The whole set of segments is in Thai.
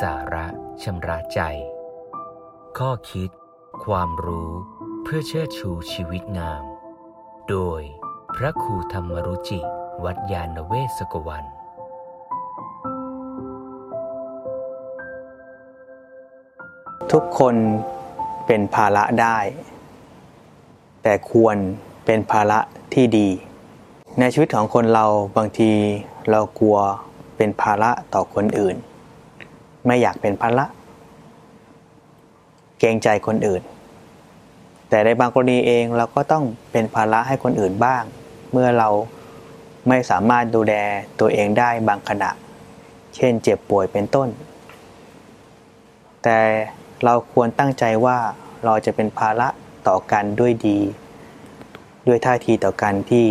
สาระชำระใจ ข้อคิด ความรู้เพื่อเชิดชูชีวิตงาม โดยพระครูธรรมรุจิ วัดยาณเวศกวันทุกคนเป็นภาระได้ แต่ควรเป็นภาระที่ดี ในชีวิตของคนเราบางทีเรากลัวเป็นภาระต่อคนอื่น ไม่อยากเป็นภาระเกรงใจคนอื่น แต่ในบางกรณีเองเราก็ต้องเป็นภาระให้คนอื่นบ้าง เมื่อเราไม่สามารถดูแลตัวเองได้บางขณะ เช่นเจ็บป่วยเป็นต้น แต่เราควรตั้งใจว่าเราจะเป็นภาระต่อกันด้วยดี ด้วยท่าทีต่อกันที่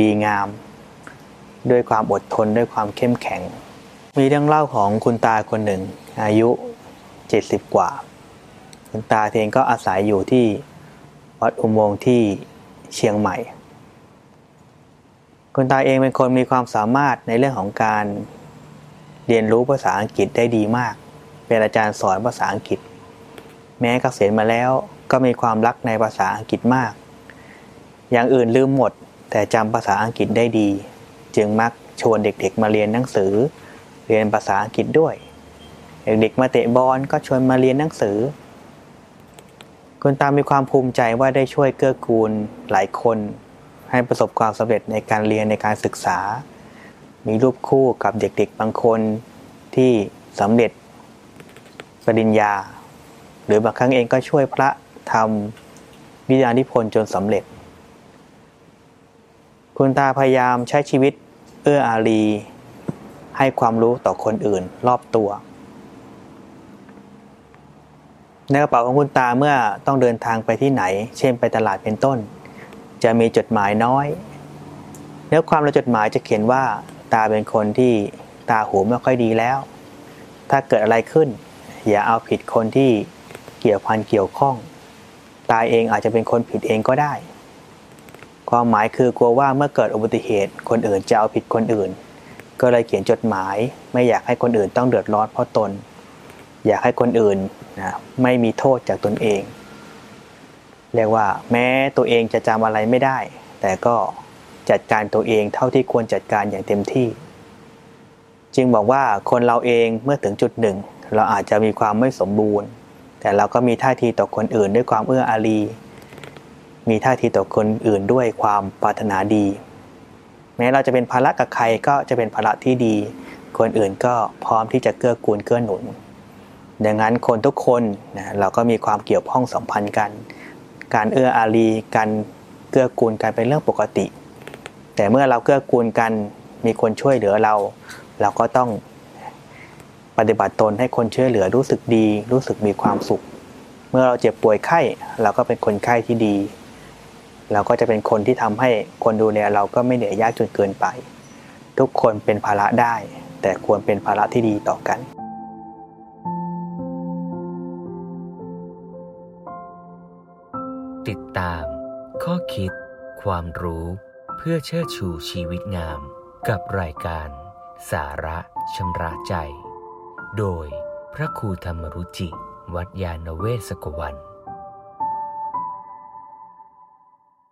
ดีงาม ด้วยความอดทนด้วยความเข้มแข็ง มีเรื่องเล่าของคุณตาคนหนึ่ง อายุ 70 กว่า คุณตาเองก็อาศัยอยู่ที่วัดอุโมงค์ที่เชียงใหม่ คุณตาเองเป็นคนมีความสามารถในเรื่องของการเรียนรู้ภาษาอังกฤษได้ดีมาก เป็นอาจารย์สอนภาษาอังกฤษ แม้เกษียณมาแล้วก็มีความรักในภาษาอังกฤษมาก อย่างอื่นลืมหมด แต่จำภาษาอังกฤษได้ดี จึงมักชวนเด็กๆมาเรียนหนังสือ เรียนภาษาอังกฤษด้วย เด็กๆมาเตะบอลก็ชวนมาเรียนหนังสือ คุณตามีความภูมิใจว่าได้ช่วยเกื้อกูลหลายคน ให้ประสบความสำเร็จในการเรียนในการศึกษา มีรูปคู่กับเด็กๆบางคนที่สำเร็จปริญญา หรือบางครั้งเองก็ช่วยพระทำวิทยานิพนธ์จนสำเร็จ คุณตาพยายามใช้ชีวิตเอื้ออารี ให้ความรู้ต่อคนอื่นรอบตัว ในกระเป๋าของคุณตาเมื่อต้องเดินทางไปที่ไหน เช่นไปตลาดเป็นต้น จะมีจดหมายน้อย เนื้อความในจดหมายจะเขียนว่า ตาเป็นคนที่ตาหูไม่ค่อยดีแล้ว ถ้าเกิดอะไรขึ้น อย่าเอาผิดคนที่เกี่ยวพันเกี่ยวข้อง ตาเองอาจจะเป็นคนผิดเองก็ได้ ความหมายคือกลัวว่าเมื่อเกิดอุบัติเหตุคนอื่นจะเอาผิดคนอื่น ก็เลยเขียนจดหมาย ไม่อยากให้คนอื่นต้องเดือดร้อนเพราะตน อยากให้คนอื่นนะไม่มีโทษจากตนเอง เรียกว่า แม้ตัวเองจะจำอะไรไม่ได้ แต่ก็จัดการตัวเองเท่าที่ควรจัดการอย่างเต็มที่ จึงบอกว่าคนเราเองเมื่อถึงจุดหนึ่ง เราอาจจะมีความไม่สมบูรณ์ แต่เราก็มีท่าทีต่อคนอื่นด้วยความเอื้ออารีมีท่าทีต่อคนอื่นด้วยความปรารถนาดี แม้เราจะเป็นภาระกับใครก็จะเป็นภาระที่ดี คนอื่นก็พร้อมที่จะเกื้อกูลเกื้อหนุน ดังนั้นคนทุกคนนะเราก็มีความเกี่ยวข้องสัมพันธ์กัน การเอื้ออารีการเกื้อกูลกันเป็นเรื่องปกติ แต่เมื่อเราเกื้อกูลกันมีคนช่วยเหลือเรา เราก็ต้องปฏิบัติตนให้คนช่วยเหลือรู้สึกดี รู้สึกมีความสุข เมื่อเราเจ็บป่วยไข้เราก็เป็นคนไข้ที่ดี เราก็จะเป็นคนที่ทำให้คนดูแลเราก็ไม่เหนื่อยยากจนเกินไป ทุกคนเป็นภาระได้ แต่ควรเป็นภาระที่ดีต่อกันติดตาม ข้อคิด ความรู้ เพื่อเชิดชูชีวิตงาม กับรายการ สาระชำระใจ โดยพระครูธรรมรุจิ วัดยาณเวศกวัน